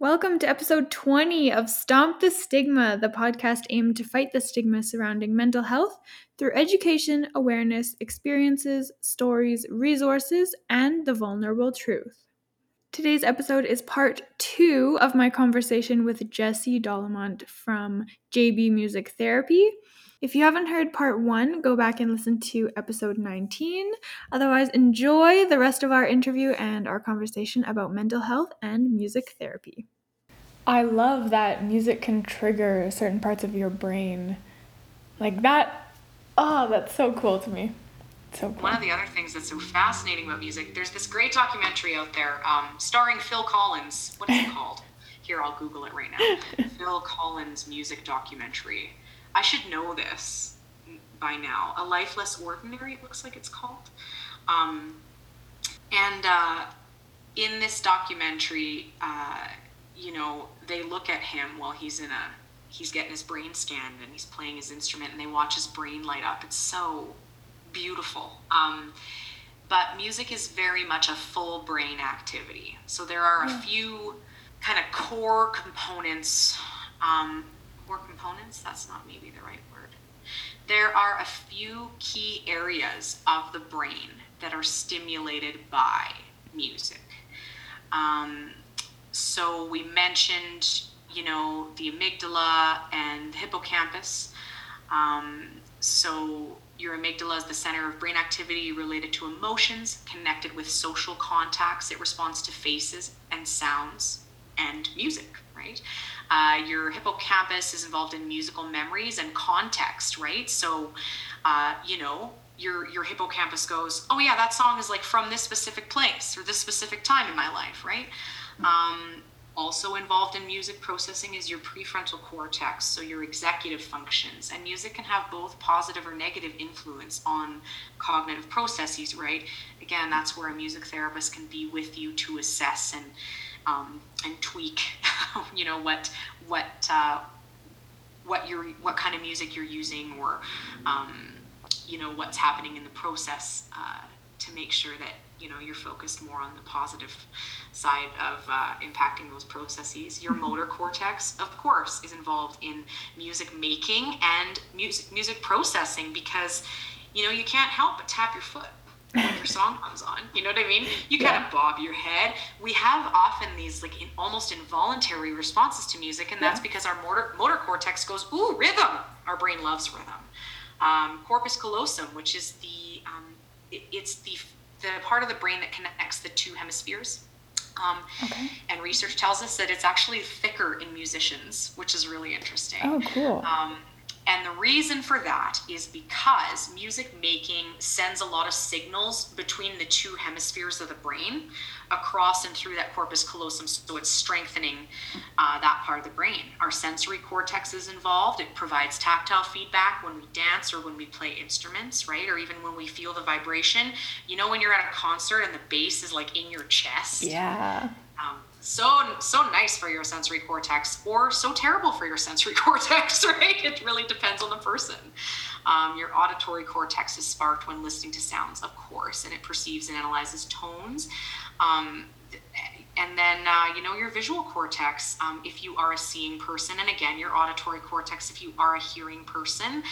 Welcome to episode 20 of Stomp the Stigma, the podcast aimed to fight the stigma surrounding mental health through education, awareness, experiences, stories, resources, and the vulnerable truth. Today's episode is part two of my conversation with Jessie Dollamont from JB Music Therapy. If you haven't heard part one, go back and listen to episode 19. Otherwise, enjoy the rest of our interview and our conversation about mental health and music therapy. I love that music can trigger certain parts of your brain. Like that, oh, that's so cool to me. So cool. One of the other things that's so fascinating about music, there's this great documentary out there um, starring Phil Collins. What is it called? Here, I'll Google it right now. Phil Collins music documentary. I should know this by now. A Life Less Ordinary, it looks like it's called. Um, and uh, in this documentary, uh, you know, they look at him while he's in a, he's getting his brain scanned and he's playing his instrument and they watch his brain light up. It's so beautiful. Um, but music is very much a full brain activity. So there are a few kind of core components um, core components, that's not maybe the right word. There are a few key areas of the brain that are stimulated by music. Um, so we mentioned, you know, the amygdala and the hippocampus. Um, so your amygdala is the center of brain activity related to emotions, connected with social contacts. It responds to faces and sounds and music, right? Uh, your hippocampus is involved in musical memories and context, right? So, uh, you know, your your hippocampus goes, oh yeah, that song is like from this specific place or this specific time in my life, right? Um, also involved in music processing is your prefrontal cortex, so your executive functions. And music can have both positive or negative influence on cognitive processes, right? Again, that's where a music therapist can be with you to assess and um, and tweak, you know, what what uh, what you're what kind of music you're using, or um, you know what's happening in the process uh, to make sure that you know you're focused more on the positive side of uh, impacting those processes. Your motor cortex, of course, is involved in music making and music music processing because you know you can't help but tap your foot when your song comes on. You know what I mean? You kind of bob your head. We have often these like in, almost involuntary responses to music, and that's yeah. because our motor motor cortex goes, "Ooh, rhythm!" Our brain loves rhythm. Um, corpus callosum, which is the um, it, it's the the part of the brain that connects the two hemispheres. Um, okay. And research tells us that it's actually thicker in musicians, which is really interesting. Oh, cool. Um, and the reason for that is because music making sends a lot of signals between the two hemispheres of the brain across and through that corpus callosum. So it's strengthening uh, that part of the brain. Our sensory cortex is involved. It provides tactile feedback when we dance or when we play instruments, right? Or even when we feel the vibration. You know, when you're at a concert and the bass is like in your chest? Yeah. Um, so so nice for your sensory cortex or so terrible for your sensory cortex right? It really depends on the person. Um, your auditory cortex is sparked when listening to sounds of course and it perceives and analyzes tones. Um, and then uh, you know your visual cortex um, if you are a seeing person and again your auditory cortex if you are a hearing person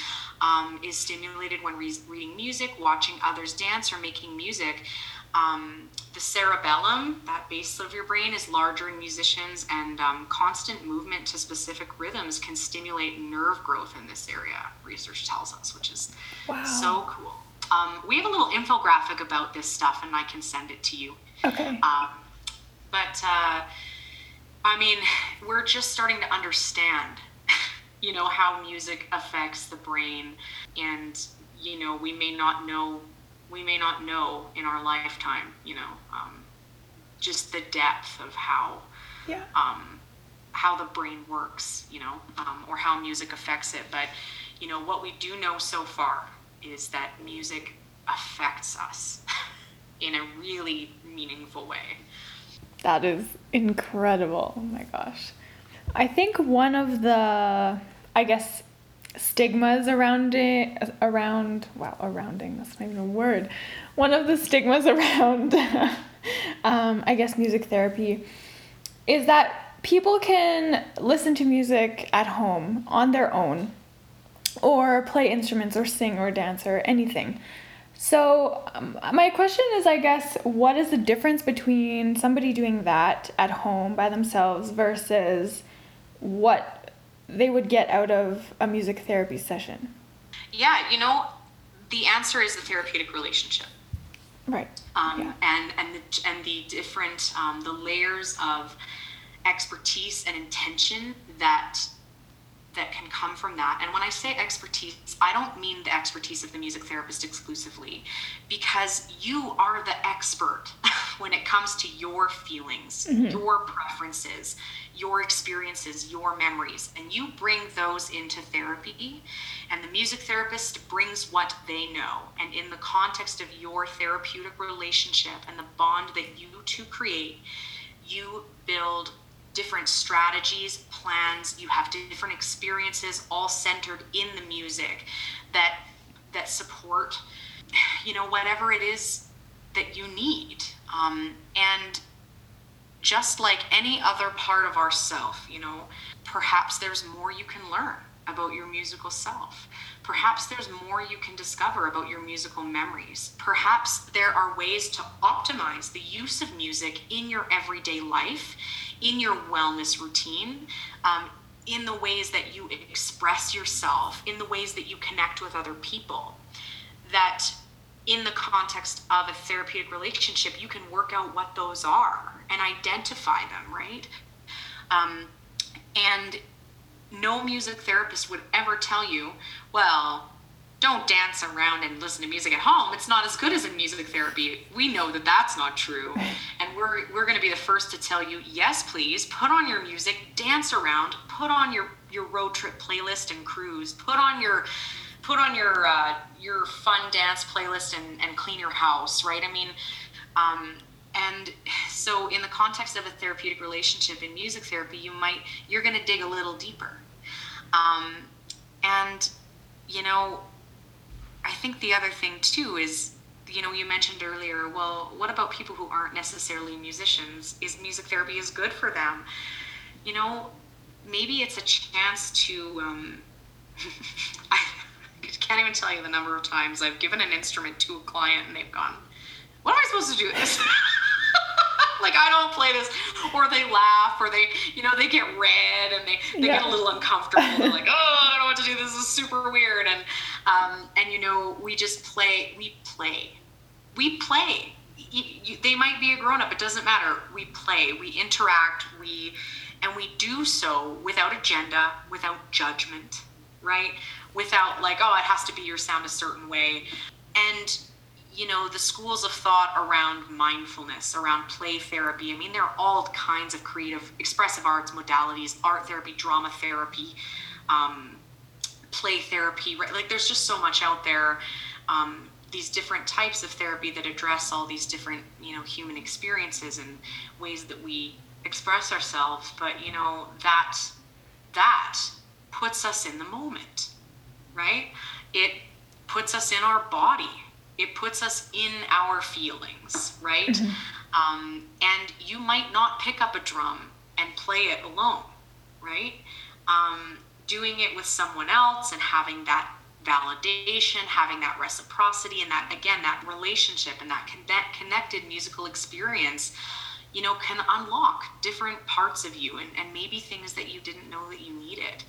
um, is stimulated when re- reading music watching others dance or making music um, the cerebellum, that base of your brain, is larger in musicians, and um, constant movement to specific rhythms can stimulate nerve growth in this area, research tells us, which is wow. so cool. Um, we have a little infographic about this stuff, and I can send it to you. Okay. Um, but, uh, I mean, we're just starting to understand, you know, how music affects the brain, and, you know, we may not know we may not know in our lifetime, you know, um, just the depth of how, yeah. um, how the brain works, you know, um, or how music affects it. But, you know, what we do know so far is that music affects us in a really meaningful way. That is incredible. Oh my gosh. I think one of the, I guess, stigmas around it, around, wow, arounding, that's not even a word. One of the stigmas around, um, I guess, music therapy is that people can listen to music at home on their own or play instruments or sing or dance or anything. So, um, my question is I guess, what is the difference between somebody doing that at home by themselves versus what they would get out of a music therapy session? Yeah, you know, the answer is the therapeutic relationship. Right. Um, yeah. And and the, and the different um, the layers of expertise and intention that that can come from that. And when I say expertise, I don't mean the expertise of the music therapist exclusively, because you are the expert when it comes to your feelings, mm-hmm. your preferences, your experiences, your memories, and you bring those into therapy. And the music therapist brings what they know. And in the context of your therapeutic relationship and the bond that you two create, you build different strategies, plans, you have different experiences all centered in the music that that support you know whatever it is that you need. Um, and just like any other part of ourself, you know, perhaps there's more you can learn about your musical self. Perhaps there's more you can discover about your musical memories. Perhaps there are ways to optimize the use of music in your everyday life in your wellness routine, um, in the ways that you express yourself, in the ways that you connect with other people. That in the context of a therapeutic relationship, you can work out what those are and identify them, right? Um, and no music therapist would ever tell you, well, don't dance around and listen to music at home. It's not as good as in music therapy. We know that that's not true. And we're, we're going to be the first to tell you, yes, please, put on your music, dance around, put on your, your road trip playlist and cruise, put on your, put on your, uh, your fun dance playlist and, and clean your house, right? I mean, um, and so in the context of a therapeutic relationship in music therapy, you might, you're going to dig a little deeper. Um, and, you know, I think the other thing too is, you know, you mentioned earlier, well, what about people who aren't necessarily musicians? Is music therapy is good for them? You know, maybe it's a chance to. Um, I can't even tell you the number of times I've given an instrument to a client and they've gone, "What am I supposed to do this?" like I don't play this, or they laugh, or they, you know, they get red and they, they yeah. get a little uncomfortable. They're like, oh, I don't know what to do. This is super weird. And um, and you know, we just play. We play. We play. You, you, they might be a grown up. It doesn't matter. We play. We interact. We and we do so without agenda, without judgment, right? Without like, oh, it has to be your sound a certain way. And you know, the schools of thought around mindfulness, around play therapy. I mean, there are all kinds of creative, expressive arts modalities, art therapy, drama therapy, um, play therapy, right? Like, there's just so much out there. Um, these different types of therapy that address all these different, you know, human experiences and ways that we express ourselves. But, you know, that, that puts us in the moment, right? It puts us in our body it puts us in our feelings, right? Mm-hmm. Um, and you might not pick up a drum and play it alone, right? Um, doing it with someone else and having that validation, having that reciprocity, and that again, that relationship and that connect, connected musical experience, you know, can unlock different parts of you and, and maybe things that you didn't know that you needed.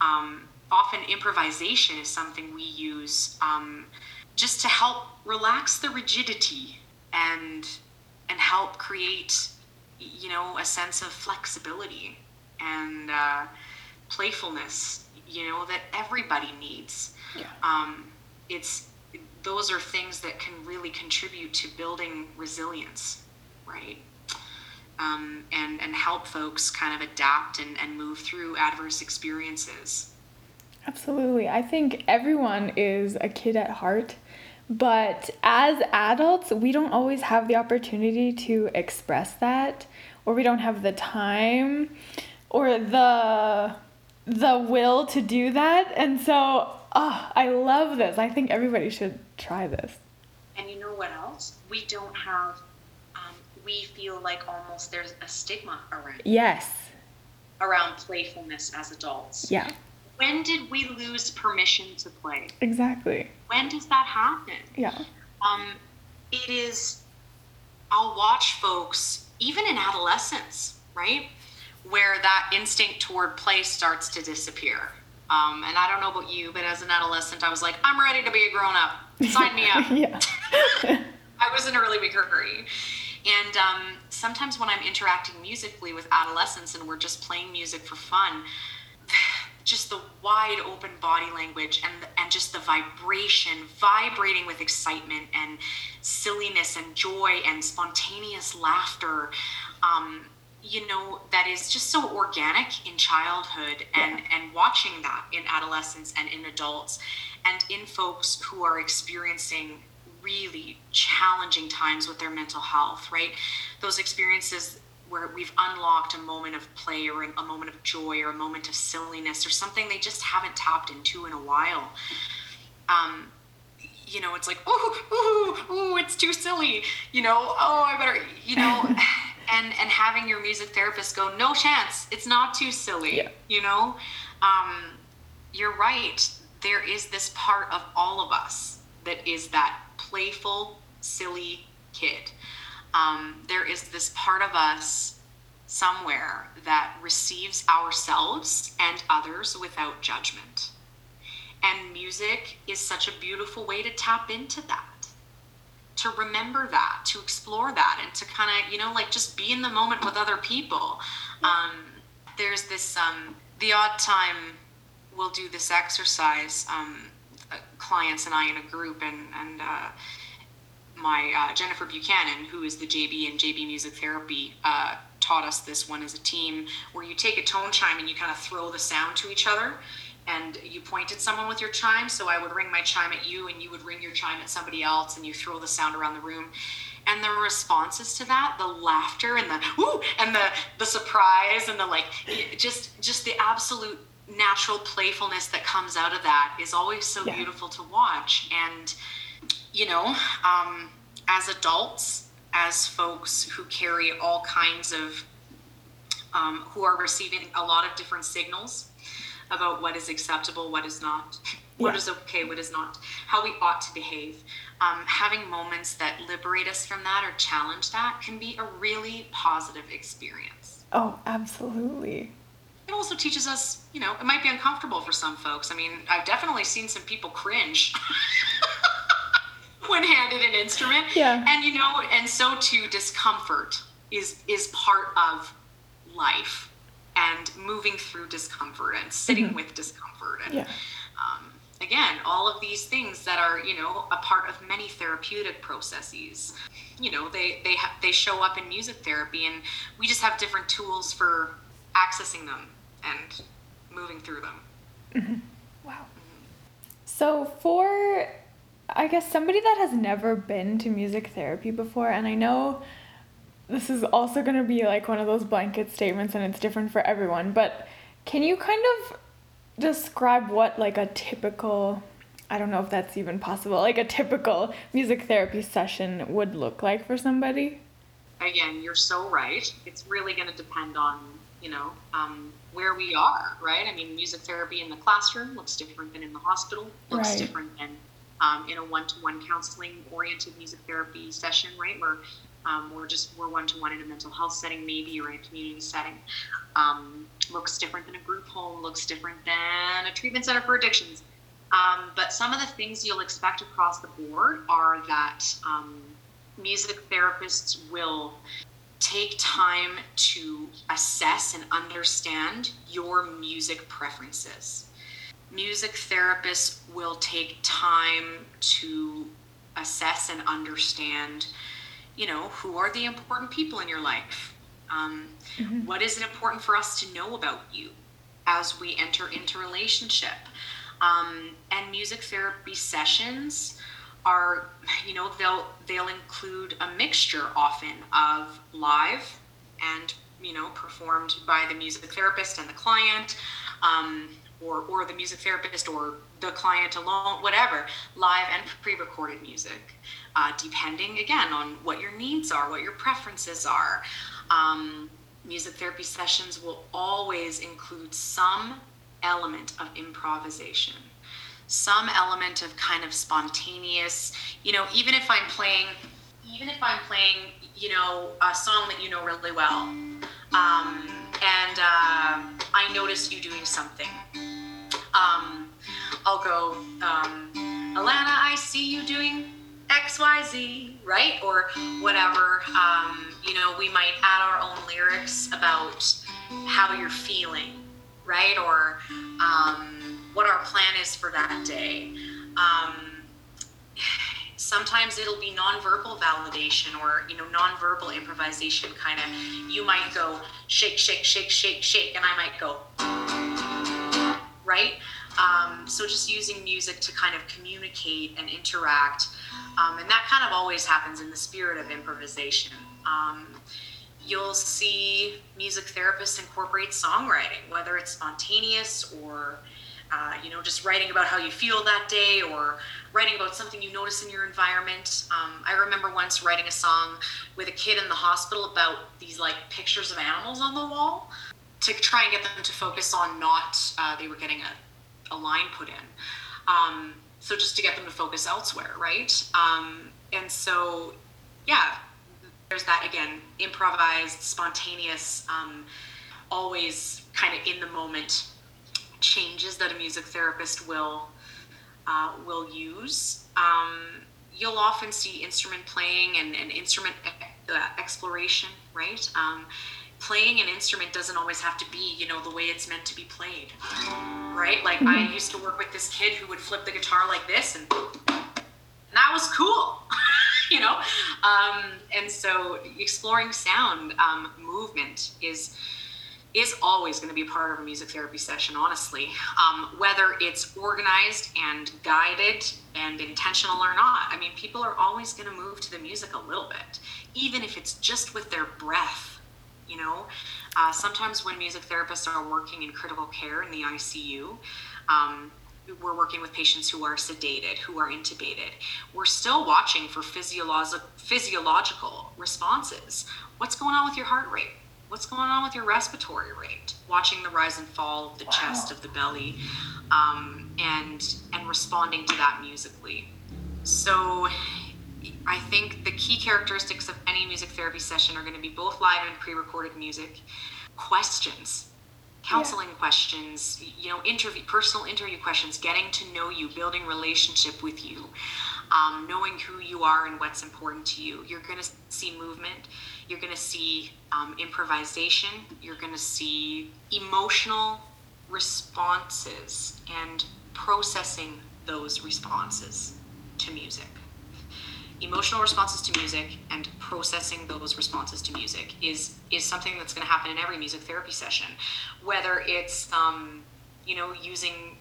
Um, often, improvisation is something we use. Um, just to help relax the rigidity and and help create you know a sense of flexibility and uh, playfulness you know that everybody needs yeah. um, it's those are things that can really contribute to building resilience right um, and and help folks kind of adapt and, and move through adverse experiences Absolutely. I think everyone is a kid at heart, but as adults, we don't always have the opportunity to express that, or we don't have the time or the the will to do that. And so, oh, I love this. I think everybody should try this. And you know what else? We don't have um, we feel like almost there's a stigma around Yes. around playfulness as adults. Yeah. When did we lose permission to play? Exactly. When does that happen? Yeah. Um, it is, I'll watch folks, even in adolescence, right? Where that instinct toward play starts to disappear. Um, and I don't know about you, but as an adolescent, I was like, I'm ready to be a grown up. Sign me up. yeah. I was in a really big hurry. And um, sometimes when I'm interacting musically with adolescents and we're just playing music for fun, just the wide open body language and and just the vibration vibrating with excitement and silliness and joy and spontaneous laughter um, you know that is just so organic in childhood and Yeah. and watching that in adolescents and in adults and in folks who are experiencing really challenging times with their mental health right those experiences where we've unlocked a moment of play or a moment of joy or a moment of silliness or something they just haven't tapped into in a while um, you know, it's like, ooh, ooh, ooh, it's too silly, you know, oh, I better, you know, and and having your music therapist go, no chance, it's not too silly, Yeah. you know, um, you're right. There is this part of all of us that is that playful, silly kid. Um, there is this part of us somewhere that receives ourselves and others without judgment. And music is such a beautiful way to tap into that, to remember that, to explore that, and to kind of, you know, like just be in the moment with other people. Um, there's this, um, the odd time we'll do this exercise, um, uh, clients and I in a group, and, and uh, my uh, Jennifer Buchanan, who is the JB and JB Music Therapy, uh, taught us this one as a team, where you take a tone chime and you kind of throw the sound to each other, and you point at someone with your chime. So I would ring my chime at you, and you would ring your chime at somebody else, and you throw the sound around the room. And the responses to that, the laughter and the ooh, and the the surprise and the like, just just the absolute natural playfulness that comes out of that is always so Yeah. beautiful to watch. And you know, um, as adults, as folks who carry all kinds of, um, who are receiving a lot of different signals about what is acceptable, what is not, what Yeah. is okay, what is not, how we ought to behave. Um, having moments that liberate us from that or challenge that can be a really positive experience. Oh, absolutely. It also teaches us, you know, it might be uncomfortable for some folks. I mean, I've definitely seen some people cringe when handed an instrument. Yeah. And you know, and so too discomfort is is part of life and moving through discomfort and sitting with discomfort and Yeah. um, again all of these things that are you know a part of many therapeutic processes you know they they ha- they show up in music therapy and we just have different tools for accessing them and moving through them Wow. So, for I guess somebody that has never been to music therapy before, and I know this is also going to be like one of those blanket statements and it's different for everyone, but can you kind of describe what like a typical I don't know if that's even possible, like a typical music therapy session would look like for somebody? again, you're so right. It's really going to depend on, you know, um, where we are, right? I mean, music therapy in the classroom looks different than in the hospital, looks Right. different than um, in a one-to-one counseling oriented music therapy session, right? Where um, we're just we're one-to-one in a mental health setting, maybe, or in a community setting. Um, looks different than a group home. Looks different than a treatment center for addictions. Um, but some of the things you'll expect across the board are that um, music therapists will take time to assess and understand your music preferences. Music therapists will take time to assess and understand, you know, who are the important people in your life? Um, What is it important for us to know about you? as we enter into relationship. Um, and music therapy sessions are, you know, they'll they'll include a mixture often of live and you know performed by the music therapist and the client, um, or or the music therapist or the client alone, whatever, live and pre-recorded music, uh, depending again on what your needs are, what your preferences are. Um, music therapy sessions will always include some element of improvisation, some element of kind of spontaneous, you know, even if I'm playing, even if I'm playing, you know, a song that you know really well, um, and uh, I notice you doing something. Um, I'll go, um, Alana, I see you doing XYZ, right? Or whatever. Um, you know, we might add our own lyrics about how you're feeling, right? Or um, what our plan is for that day. Um, sometimes it'll be nonverbal validation or you know nonverbal improvisation kind of you might go shake shake shake shake shake and i might go right? Um, so just using music to kind of communicate and interact um, and that kind of always happens in the spirit of improvisation. Um, you'll see music therapists incorporate songwriting, whether it's spontaneous or uh, you know, just writing about how you feel that day or writing about something you notice in your environment. Um, I remember once writing a song with a kid in the hospital about these like pictures of animals on the wall to try and get them to focus on not, uh, they were getting a, a line put in. Um, so just to get them to focus elsewhere, right? Um, and so, yeah, there's that again, improvised, spontaneous, um, always kind of in the moment changes that a music therapist will uh, will use. Um, you'll often see instrument playing and, and instrument uh, exploration, right? Playing an instrument doesn't always have to be, you know, the way it's meant to be played, right? Like mm-hmm. I used to work with this kid who would flip the guitar like this, and, and that was cool. you know um, and so exploring sound um, movement is is always going to be part of a music therapy session honestly um, whether it's organized and guided and intentional or not i mean people are always going to move to the music a little bit even if it's just with their breath you know uh, sometimes when music therapists are working in critical care in the icu um, we're working with patients who are sedated, who are intubated. We're still watching for physiological physiological responses. What's going on with your heart rate? What's going on with your respiratory rate? Watching the rise and fall of the wow. chest, of the belly, um, and and responding to that musically. So, I think the key characteristics of any music therapy session are going to be both live and pre-recorded music. Questions. Counseling yeah. questions you know interview personal interview questions getting to know you building relationship with you um, knowing who you are and what's important to you. You're going to see movement. You're going to see um, improvisation. You're going to see emotional responses and processing those responses to music emotional responses to music and processing those responses to music is is something that's going to happen in every music therapy session. Whether it's um, you know using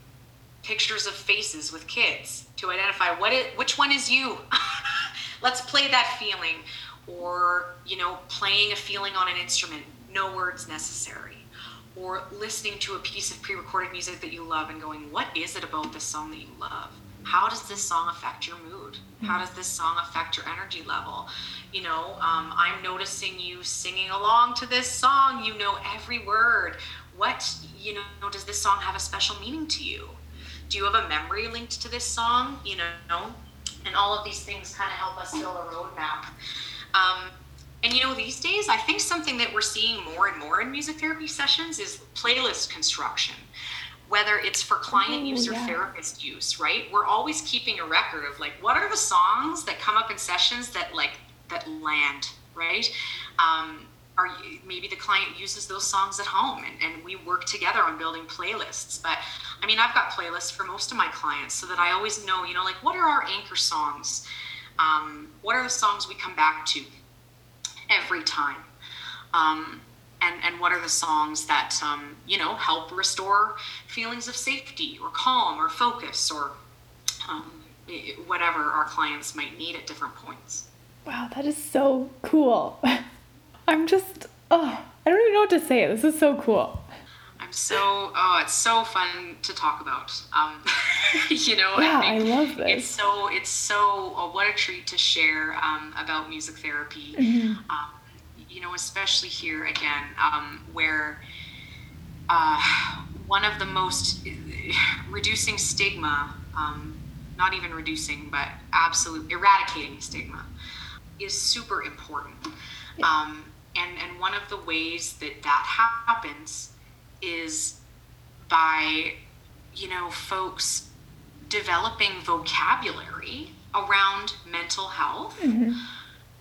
pictures of faces with kids to identify what it which one is you? Let's play that feeling. Or you know playing a feeling on an instrument no words necessary. Or listening to a piece of pre-recorded music that you love and going what is it about this song that you love how does this song affect your mood? How does this song affect your energy level? You know, um, I'm noticing you singing along to this song. You know every word. What, you know, does this song have a special meaning to you? Do you have a memory linked to this song? You know, and all of these things kind of help us build a roadmap. Um, and you know, these days, I think something that we're seeing more and more in music therapy sessions is playlist construction whether it's for client oh, use or yeah. therapist use, right? We're always keeping a record of like what are the songs that come up in sessions that like that land, right? Um, are maybe the client uses those songs at home and, and we work together on building playlists. But I mean, I've got playlists for most of my clients so that I always know, you know, like what are our anchor songs? Um, what are the songs we come back to every time? Um, and and what are the songs that um, you know help restore feelings of safety or calm or focus or um, whatever our clients might need at different points. Wow, that is so cool. I'm just oh, I don't even know what to say. This is so cool. I'm so oh, it's so fun to talk about. Um, you know, yeah, I, I, love this. It's so it's so oh, what a treat to share um, about music therapy. Mm-hmm. Um, you know, especially here again, um, where uh, one of the most reducing stigma, um, not even reducing, but absolute eradicating stigma, is super important. Um, and and one of the ways that that happens is by you know folks developing vocabulary around mental health mm-hmm.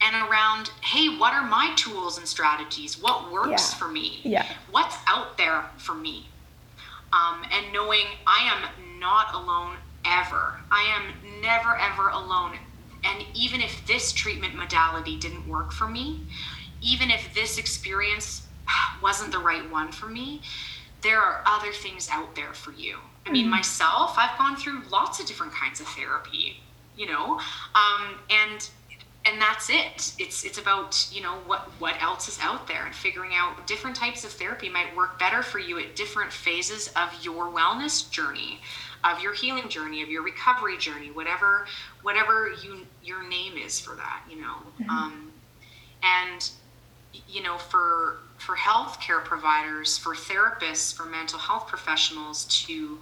And around hey what are my tools and strategies? What works yeah. for me? Yeah. What's out there for me? Um, and knowing i am not alone ever. I am never ever alone. And even if this treatment modality didn't work for me even if this experience wasn't the right one for me, there are other things out there for you. I mean, mm-hmm. myself, I've gone through lots of different kinds of therapy, you know, um, and and that's it. It's it's about you know what what else is out there and figuring out different types of therapy might work better for you at different phases of your wellness journey, of your healing journey, of your recovery journey, whatever whatever you your name is for that, you know. Mm-hmm. Um, and you know, for for healthcare providers, for therapists, for mental health professionals to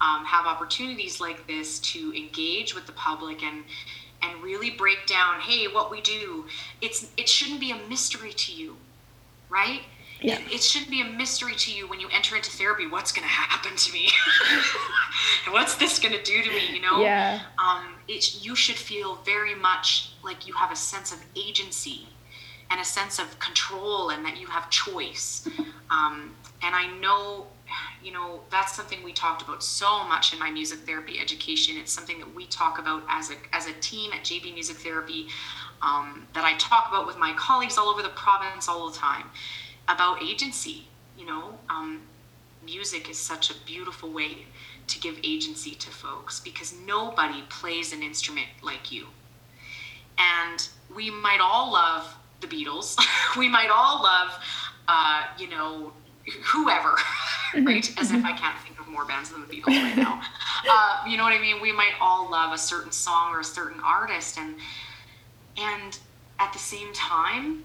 um, have opportunities like this to engage with the public and and really break down, hey, what we do, it's it shouldn't be a mystery to you, right? Yeah. It, it shouldn't be a mystery to you when you enter into therapy. What's going to happen to me? what's this going to do to me? You know. Yeah. Um, it, you should feel very much like you have a sense of agency and a sense of control and that you have choice. Um, and I know, you know, that's something we talked about so much in my music therapy education. It's something that we talk about as a, as a team at JB Music Therapy um, that I talk about with my colleagues all over the province all the time about agency. You know, um, music is such a beautiful way to give agency to folks because nobody plays an instrument like you. And we might all love the Beatles. we might all love, uh, you know, whoever, mm-hmm. right? As if I can't think of more bands than the Beatles right now. Uh, you know what I mean? We might all love a certain song or a certain artist, and and at the same time,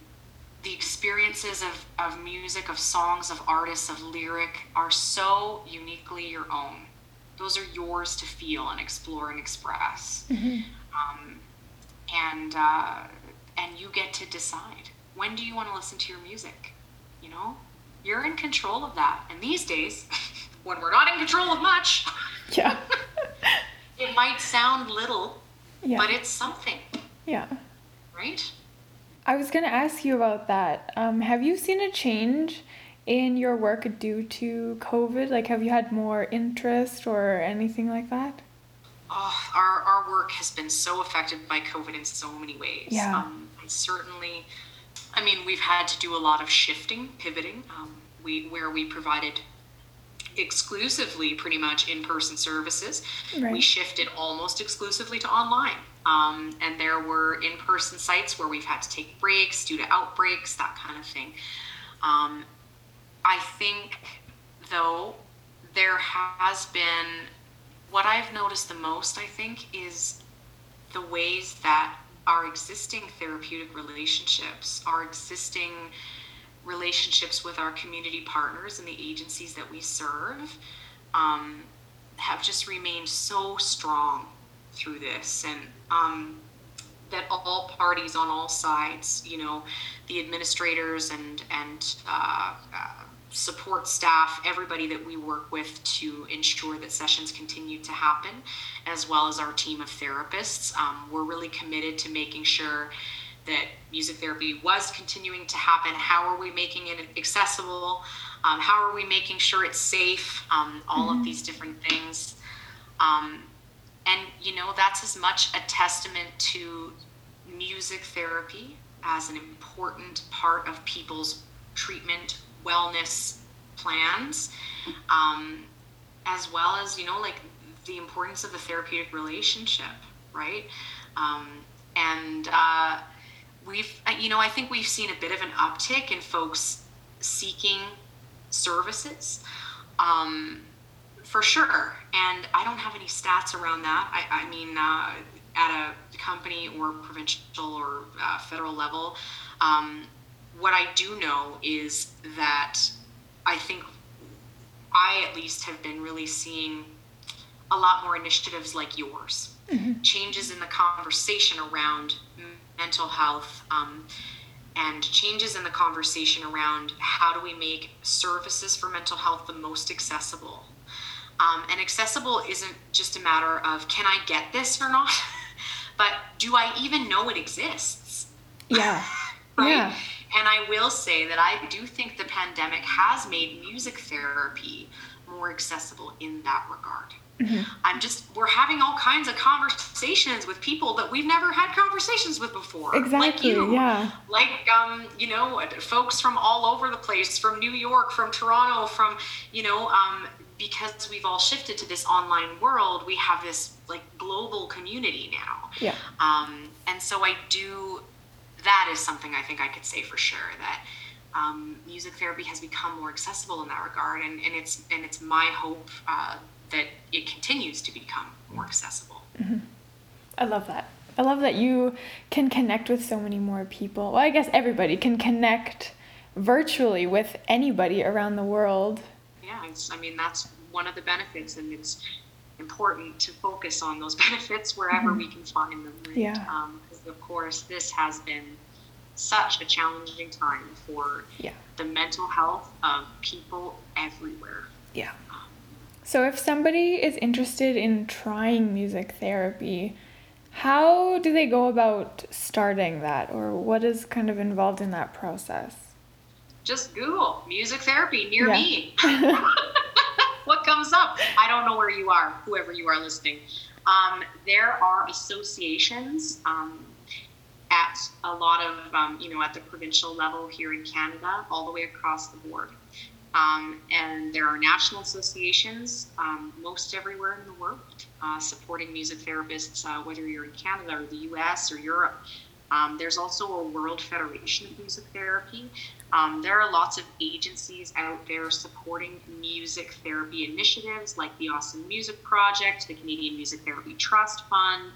the experiences of, of music, of songs, of artists, of lyric are so uniquely your own. Those are yours to feel and explore and express. Mm-hmm. Um, and uh, and you get to decide when do you want to listen to your music you know you're in control of that. And these days when we're not in control of much yeah. it might sound little yeah. but it's something. Yeah. Right? I was going to ask you about that. Um, have you seen a change in your work due to covid? Like have you had more interest or anything like that? Oh, our, our work has been so affected by COVID in so many ways. Yeah. Um, certainly, I mean, we've had to do a lot of shifting, pivoting, um, we, where we provided exclusively pretty much in-person services. Right. We shifted almost exclusively to online. Um, and there were in-person sites where we've had to take breaks due to outbreaks, that kind of thing. Um, I think, though, there has been what I've noticed the most, I think, is the ways that our existing therapeutic relationships, our existing relationships with our community partners and the agencies that we serve, um, have just remained so strong through this. And um, that all parties on all sides, you know, the administrators and and uh, uh, support staff, everybody that we work with to ensure that sessions continue to happen, as well as our team of therapists. Um, we're really committed to making sure that music therapy was continuing to happen. How are we making it accessible? Um, how are we making sure it's safe? Um, all mm-hmm. of these different things. Um, and, you know, that's as much a testament to music therapy as an important part of people's treatment wellness plans, um, as well as you know like the importance of a therapeutic relationship, right? Um, and uh, we've you know I think we've seen a bit of an uptick in folks seeking services. Um, for sure. And I don't have any stats around that. I, I mean, uh, at a company or provincial or uh, federal level, um, what I do know is that I think I at least have been really seeing a lot more initiatives like yours, mm-hmm. changes in the conversation around mental health. Um, and changes in the conversation around how do we make services for mental health the most accessible. Um, and accessible isn't just a matter of can I get this or not, but do I even know it exists? Yeah. right? Yeah. And I will say that I do think the pandemic has made music therapy more accessible in that regard. Mm-hmm. I'm just we're having all kinds of conversations with people that we've never had conversations with before. Exactly. Like you. Yeah. Like um, you know, folks from all over the place, from New York, from Toronto, from you know, um, because we've all shifted to this online world, we have this like global community now. Yeah. Um, and so I do. That is something I think I could say for sure that um, music therapy has become more accessible in that regard, and, and it's and it's my hope uh, that it continues to become more accessible. Mm-hmm. I love that. I love that you can connect with so many more people. Well, I guess everybody can connect virtually with anybody around the world yeah, I mean that's one of the benefits, and it's important to focus on those benefits wherever mm-hmm. we can find them. Right? Yeah. Um, of course, this has been such a challenging time for yeah. the mental health of people everywhere. Yeah. So, if somebody is interested in trying music therapy, how do they go about starting that, or what is kind of involved in that process? just Google music therapy near yeah. me. what comes up? I don't know where you are, whoever you are listening. Um, there are associations um, at a lot of, um, you know, at the provincial level here in Canada, all the way across the board. Um, and there are national associations, um, most everywhere in the world, uh, supporting music therapists, uh, whether you're in Canada or the US or Europe. Um, there's also a World Federation of Music Therapy. Um, there are lots of agencies out there supporting music therapy initiatives like the Awesome Music Project, the Canadian Music Therapy Trust Fund,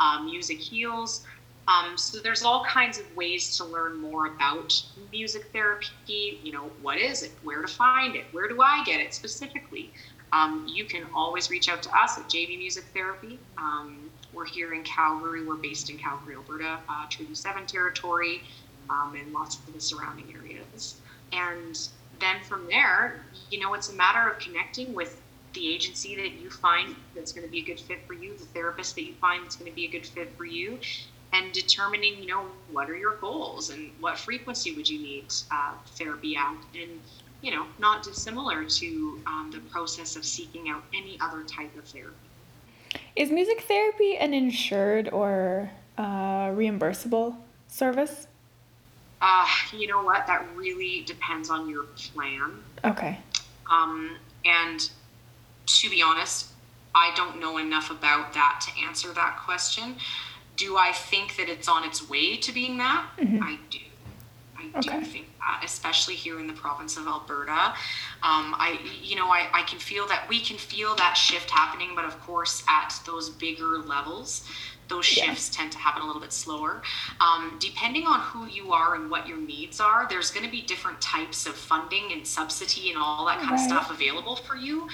uh, Music Heals. Um, so there's all kinds of ways to learn more about music therapy. You know, what is it? Where to find it? Where do I get it specifically? Um, you can always reach out to us at JB Music Therapy. Um, we're here in Calgary. We're based in Calgary, Alberta, uh, Treaty 7 territory, um, and lots of the surrounding areas. And then from there, you know, it's a matter of connecting with the agency that you find that's going to be a good fit for you, the therapist that you find that's going to be a good fit for you, and determining, you know, what are your goals and what frequency would you need uh, therapy at. And, you know, not dissimilar to um, the process of seeking out any other type of therapy. Is music therapy an insured or uh, reimbursable service? Uh, you know what? That really depends on your plan. Okay. Um, and to be honest, I don't know enough about that to answer that question. Do I think that it's on its way to being that? Mm-hmm. I do. I okay. do think that, especially here in the province of Alberta. Um, I, you know, I, I can feel that we can feel that shift happening, but of course, at those bigger levels, those shifts yeah. tend to happen a little bit slower. Um, depending on who you are and what your needs are, there's going to be different types of funding and subsidy and all that kind right. of stuff available for you.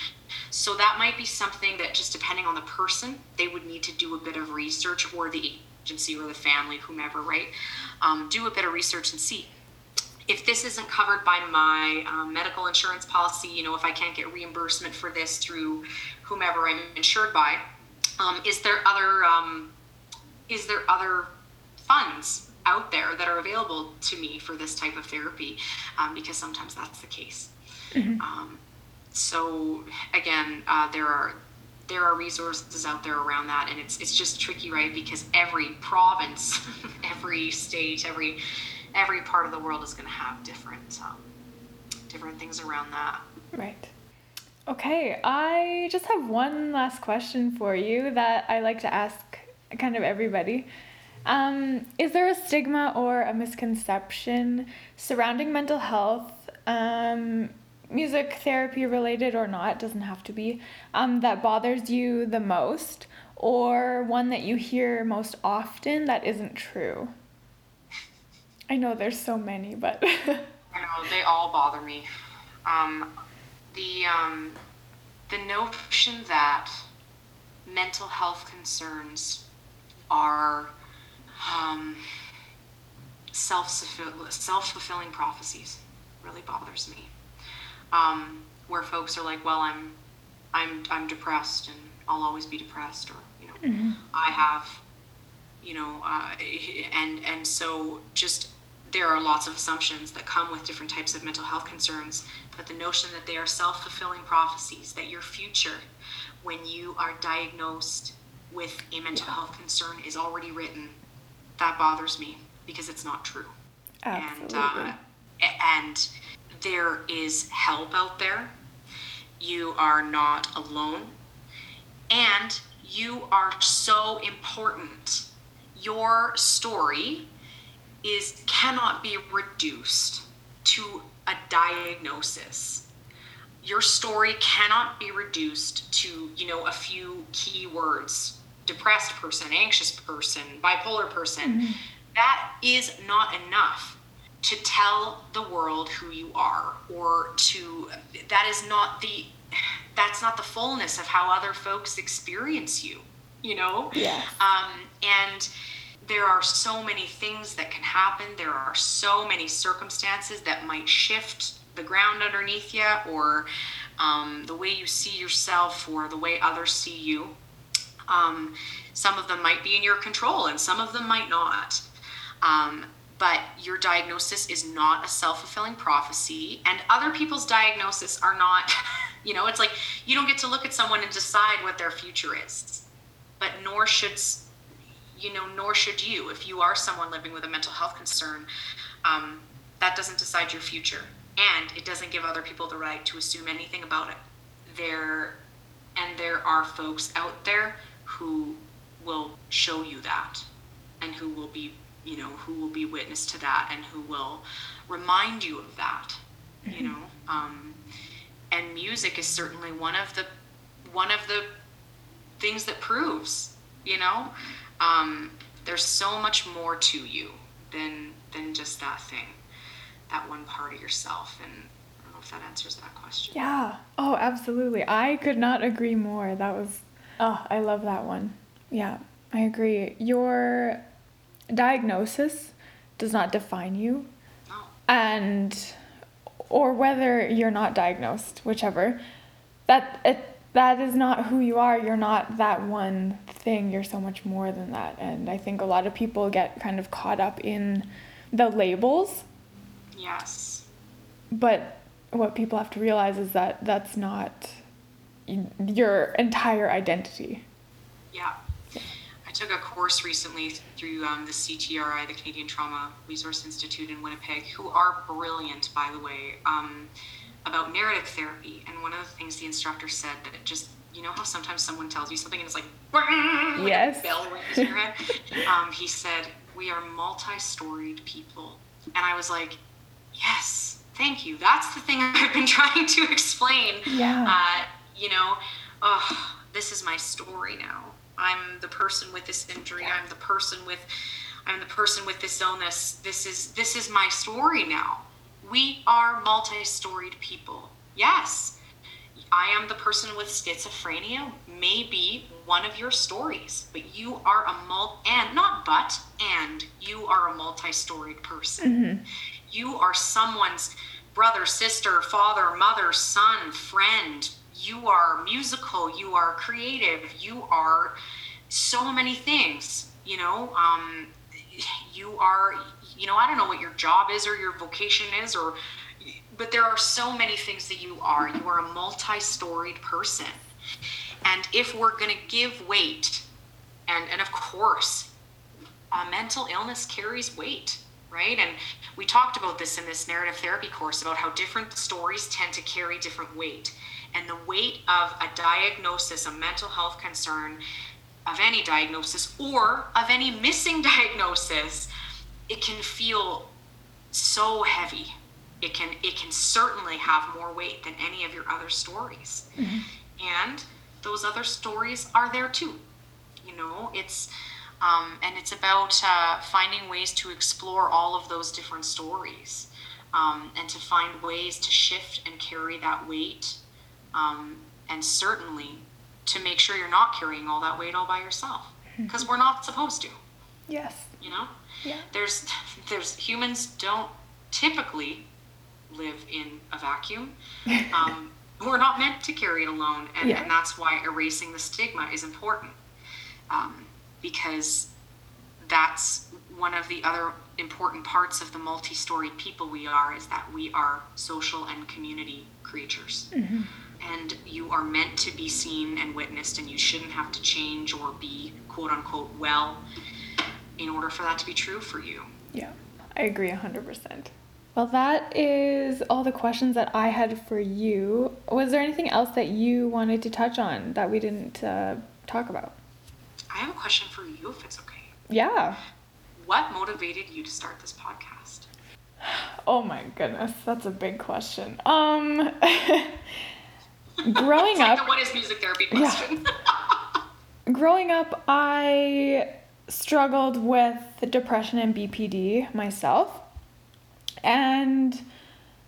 So that might be something that just depending on the person, they would need to do a bit of research or the agency or the family, whomever, right? Um, do a bit of research and see if this isn't covered by my um, medical insurance policy, you know, if I can't get reimbursement for this through whomever I'm insured by, um, is there other um, is there other funds out there that are available to me for this type of therapy? Um, because sometimes that's the case. Mm-hmm. Um, so again, uh, there are there are resources out there around that, and it's it's just tricky, right? Because every province, every state, every every part of the world is going to have different um, different things around that. Right. Okay, I just have one last question for you that I like to ask kind of everybody. Um, is there a stigma or a misconception surrounding mental health, um, music therapy related or not, doesn't have to be, um, that bothers you the most, or one that you hear most often that isn't true? I know there's so many, but. I know, they all bother me. Um, the, um, the notion that mental health concerns are um, self fulfilling prophecies really bothers me. Um, where folks are like, well, I'm I'm I'm depressed and I'll always be depressed, or you know, mm-hmm. I have, you know, uh, and and so just there are lots of assumptions that come with different types of mental health concerns, but the notion that they are self fulfilling prophecies, that your future, when you are diagnosed with a mental health concern, is already written that bothers me because it's not true. Absolutely. And, uh, and there is help out there. You are not alone. And you are so important. Your story is cannot be reduced to a diagnosis. Your story cannot be reduced to, you know, a few key words depressed person, anxious person, bipolar person. Mm-hmm. That is not enough to tell the world who you are or to that is not the that's not the fullness of how other folks experience you you know? Yeah. Um, and there are so many things that can happen. There are so many circumstances that might shift the ground underneath you or um, the way you see yourself or the way others see you. Um, some of them might be in your control and some of them might not. Um, but your diagnosis is not a self fulfilling prophecy, and other people's diagnosis are not, you know, it's like you don't get to look at someone and decide what their future is. But nor should, you know, nor should you. If you are someone living with a mental health concern, um, that doesn't decide your future. And it doesn't give other people the right to assume anything about it. There, and there are folks out there who will show you that and who will be you know who will be witness to that and who will remind you of that mm-hmm. you know um, and music is certainly one of the one of the things that proves you know um, there's so much more to you than than just that thing that one part of yourself and i don't know if that answers that question yeah oh absolutely i could not agree more that was Oh, I love that one. Yeah, I agree. Your diagnosis does not define you. Oh. And or whether you're not diagnosed, whichever. That it that is not who you are. You're not that one thing. You're so much more than that. And I think a lot of people get kind of caught up in the labels. Yes. But what people have to realize is that that's not your entire identity. Yeah. I took a course recently through um, the CTRI, the Canadian Trauma Resource Institute in Winnipeg, who are brilliant, by the way, um, about narrative therapy. And one of the things the instructor said that just, you know how sometimes someone tells you something and it's like, like yes. a bell rings in your head? Um, he said, we are multi-storied people. And I was like, yes, thank you. That's the thing I've been trying to explain. Yeah. Uh, you know, oh, this is my story now. I'm the person with this injury. I'm the person with I'm the person with this illness. This is this is my story now. We are multi-storied people. Yes. I am the person with schizophrenia may be one of your stories, but you are a multi and not but and you are a multi-storied person. Mm-hmm. You are someone's brother, sister, father, mother, son, friend, you are musical, you are creative, you are so many things, you know. Um, you are, you know, I don't know what your job is or your vocation is, or, but there are so many things that you are. You are a multi storied person. And if we're going to give weight, and, and of course, uh, mental illness carries weight. right? And we talked about this in this narrative therapy course about how different stories tend to carry different weight. And the weight of a diagnosis, a mental health concern, of any diagnosis or of any missing diagnosis, it can feel so heavy. It can it can certainly have more weight than any of your other stories. Mm-hmm. And those other stories are there too. You know, it's um, and it's about uh, finding ways to explore all of those different stories um, and to find ways to shift and carry that weight um, and certainly to make sure you're not carrying all that weight all by yourself. Because we're not supposed to. Yes. You know? Yeah. There's there's humans don't typically live in a vacuum. Um, we're not meant to carry it alone and, yeah. and that's why erasing the stigma is important um, because that's one of the other important parts of the multi-story people we are is that we are social and community creatures. Mm-hmm. And you are meant to be seen and witnessed and you shouldn't have to change or be quote unquote well in order for that to be true for you yeah i agree 100% well, that is all the questions that I had for you. Was there anything else that you wanted to touch on that we didn't uh, talk about? I have a question for you, if it's okay. Yeah. What motivated you to start this podcast? Oh my goodness, that's a big question. Um, growing like up, what is music therapy question? Yeah. growing up, I struggled with depression and BPD myself, and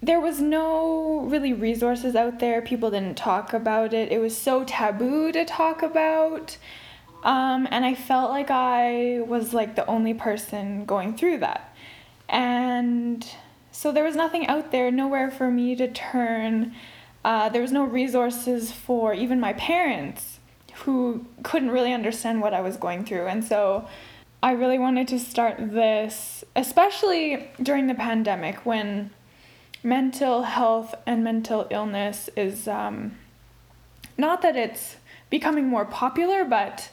there was no really resources out there. People didn't talk about it. It was so taboo to talk about. Um, and I felt like I was like the only person going through that. And so there was nothing out there, nowhere for me to turn. Uh, there was no resources for even my parents who couldn't really understand what I was going through. And so I really wanted to start this, especially during the pandemic when mental health and mental illness is um, not that it's becoming more popular, but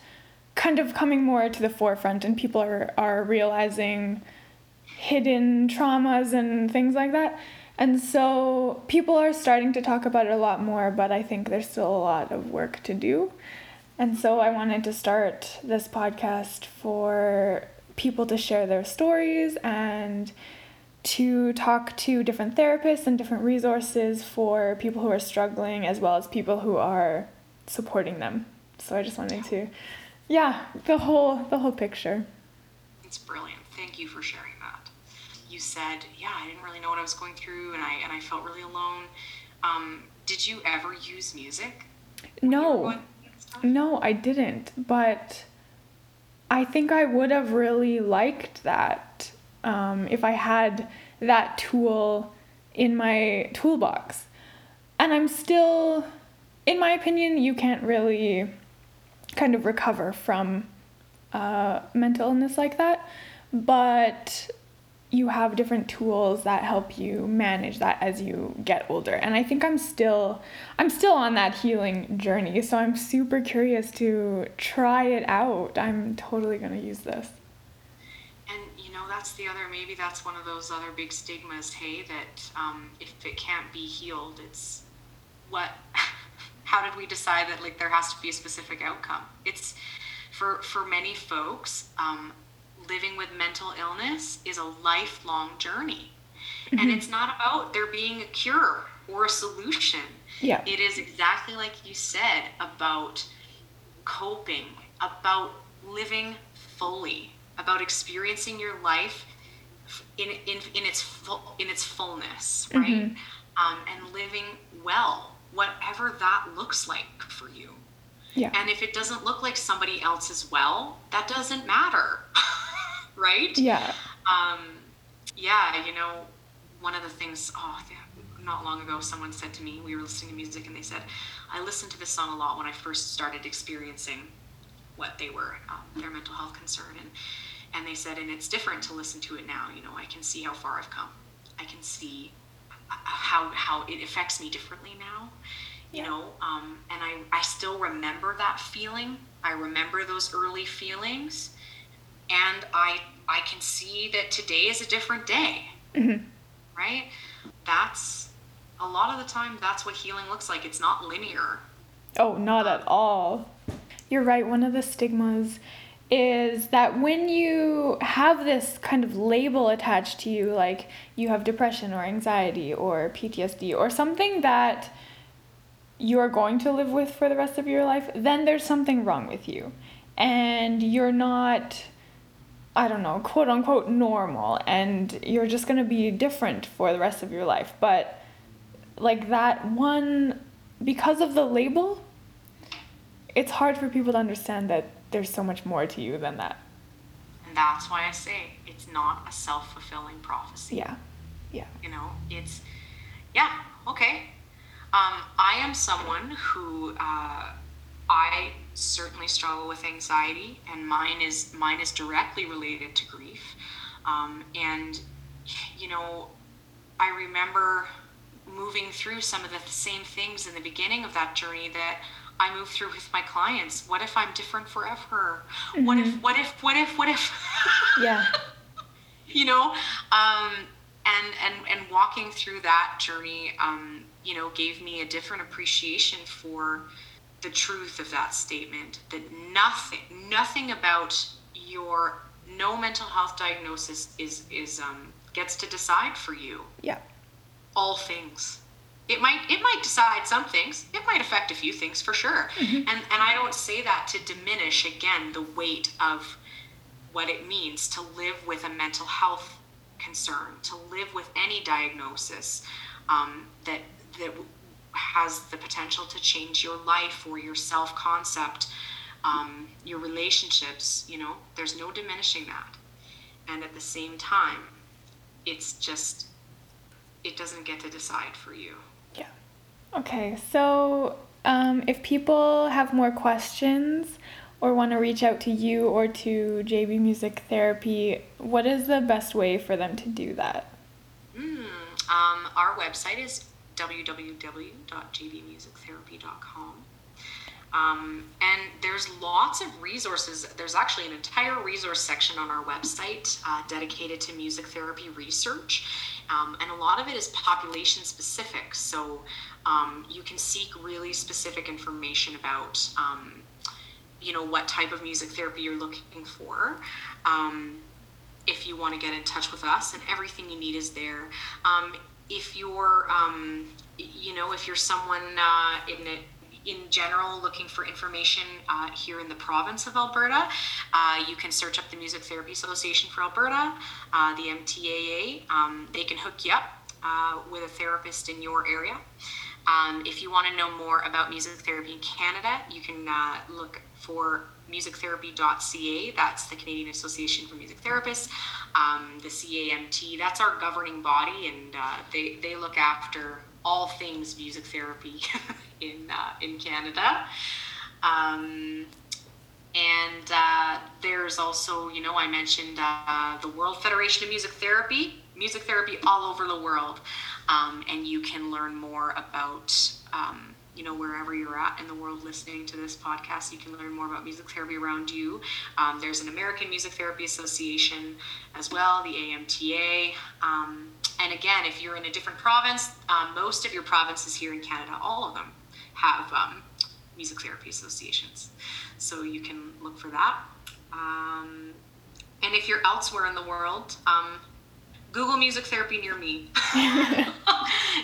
kind of coming more to the forefront and people are, are realizing hidden traumas and things like that. And so people are starting to talk about it a lot more, but I think there's still a lot of work to do. And so I wanted to start this podcast for people to share their stories and to talk to different therapists and different resources for people who are struggling as well as people who are supporting them. So I just wanted to yeah, the whole the whole picture. It's brilliant. Thank you for sharing said, yeah, I didn't really know what I was going through, and I and I felt really alone. Um, did you ever use music? No, no, I didn't. But I think I would have really liked that um, if I had that tool in my toolbox. And I'm still, in my opinion, you can't really kind of recover from uh, mental illness like that. But you have different tools that help you manage that as you get older. And i think i'm still i'm still on that healing journey. So i'm super curious to try it out. I'm totally going to use this. And you know that's the other maybe that's one of those other big stigmas hey that um, if it can't be healed it's what how did we decide that like there has to be a specific outcome? It's for for many folks um, living with mental illness is a lifelong journey mm-hmm. and it's not about there being a cure or a solution yeah it is exactly like you said about coping about living fully about experiencing your life in, in, in its full, in its fullness right mm-hmm. um, and living well whatever that looks like for you. Yeah. And if it doesn't look like somebody else's well, that doesn't matter. right? Yeah. Um, yeah, you know, one of the things, oh, not long ago, someone said to me, we were listening to music, and they said, I listened to this song a lot when I first started experiencing what they were, um, their mental health concern. And, and they said, and it's different to listen to it now. You know, I can see how far I've come. I can see how how it affects me differently now you know um, and I, I still remember that feeling i remember those early feelings and i I can see that today is a different day. Mm-hmm. Right? That's a lot of the time that's what healing looks like. It's not linear. Oh, not at all. You're right. One of the stigmas is that when you have this kind of label attached to you, like you have depression or anxiety or PTSD or something that you are going to live with for the rest of your life, then there's something wrong with you. And you're not, I don't know, quote unquote normal, and you're just gonna be different for the rest of your life. But like that one, because of the label, it's hard for people to understand that there's so much more to you than that. And that's why I say it's not a self fulfilling prophecy. Yeah. Yeah. You know, it's, yeah, okay. Um, I am someone who, uh, I certainly struggle with anxiety, and mine is mine is directly related to grief. Um, and you know, I remember moving through some of the same things in the beginning of that journey that I move through with my clients. What if I'm different forever? Mm-hmm. What if, what if, what if, what if? Yeah. you know, um, and, and, and walking through that journey, um, you know, gave me a different appreciation for the truth of that statement that nothing, nothing about your no mental health diagnosis is, is, um, gets to decide for you. Yeah. All things it might it might decide some things it might affect a few things for sure mm-hmm. and and i don't say that to diminish again the weight of what it means to live with a mental health concern to live with any diagnosis um, that that has the potential to change your life or your self concept um, your relationships you know there's no diminishing that and at the same time it's just it doesn't get to decide for you Yeah. Okay, so um, if people have more questions or want to reach out to you or to JB Music Therapy, what is the best way for them to do that? Mm, um, our website is www.jbmusictherapy.com. Um, and there's lots of resources. There's actually an entire resource section on our website uh, dedicated to music therapy research. Um, and a lot of it is population specific. So um, you can seek really specific information about, um, you know, what type of music therapy you're looking for. Um, if you want to get in touch with us, and everything you need is there. Um, if you're, you know, if you're someone uh, in in general looking for information uh, here in the province of Alberta, uh, you can search up the Music Therapy Association for Alberta, uh, the MTAA. Um, they can hook you up uh, with a therapist in your area. Um, if you want to know more about music therapy in Canada, you can uh, look for musictherapy.ca. That's the Canadian Association for Music Therapists. Um, the CAMT, that's our governing body, and uh, they, they look after all things music therapy in uh, in Canada. Um, and uh, there's also, you know, I mentioned uh, the World Federation of Music Therapy, music therapy all over the world, um, and you can learn more about. Um, you know, wherever you're at in the world listening to this podcast, you can learn more about music therapy around you. Um, there's an American Music Therapy Association as well, the AMTA. Um, and again, if you're in a different province, um, most of your provinces here in Canada, all of them, have um, music therapy associations. So you can look for that. Um, and if you're elsewhere in the world, um, Google music therapy near me.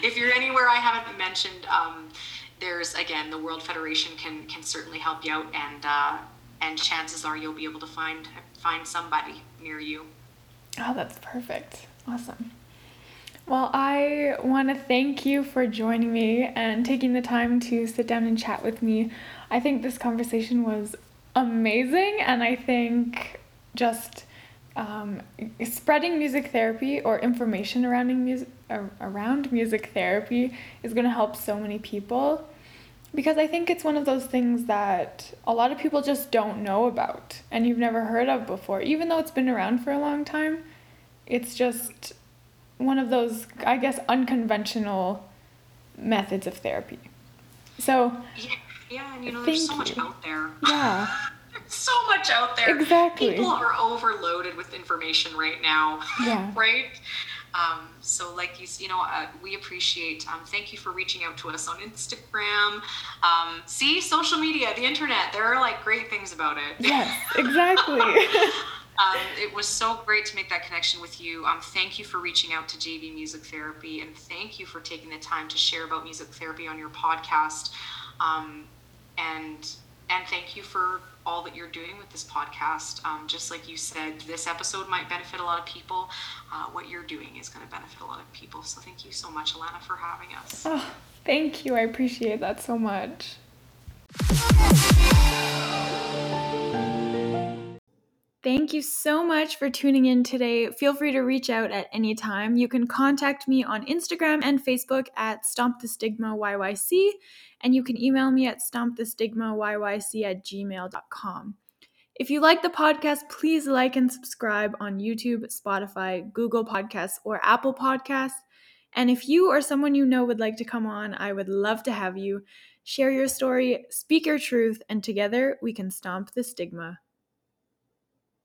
if you're anywhere I haven't mentioned, um, there's again the World Federation can can certainly help you out, and uh, and chances are you'll be able to find find somebody near you. Oh, that's perfect. Awesome. Well, I want to thank you for joining me and taking the time to sit down and chat with me. I think this conversation was amazing, and I think just um, spreading music therapy or information around music around music therapy is going to help so many people because I think it's one of those things that a lot of people just don't know about and you've never heard of before, even though it's been around for a long time. It's just one of those, I guess, unconventional methods of therapy. So, yeah, yeah and you know, there's so much out there. Yeah. So much out there. Exactly. People are overloaded with information right now. Yeah. right? Um, so, like you, you know, uh, we appreciate. Um, thank you for reaching out to us on Instagram. Um, see, social media, the internet. There are like great things about it. Yes, exactly. um, it was so great to make that connection with you. Um, thank you for reaching out to JB Music Therapy, and thank you for taking the time to share about music therapy on your podcast. Um, and and thank you for all that you're doing with this podcast. Um, just like you said, this episode might benefit a lot of people. Uh, what you're doing is going to benefit a lot of people. So thank you so much, Alana, for having us. Oh, thank you. I appreciate that so much. Thank you so much for tuning in today. Feel free to reach out at any time. You can contact me on Instagram and Facebook at Stomp the Stigma YYC, and you can email me at stompthestigmayyc at gmail.com. If you like the podcast, please like and subscribe on YouTube, Spotify, Google Podcasts, or Apple Podcasts. And if you or someone you know would like to come on, I would love to have you. Share your story, speak your truth, and together we can stomp the stigma.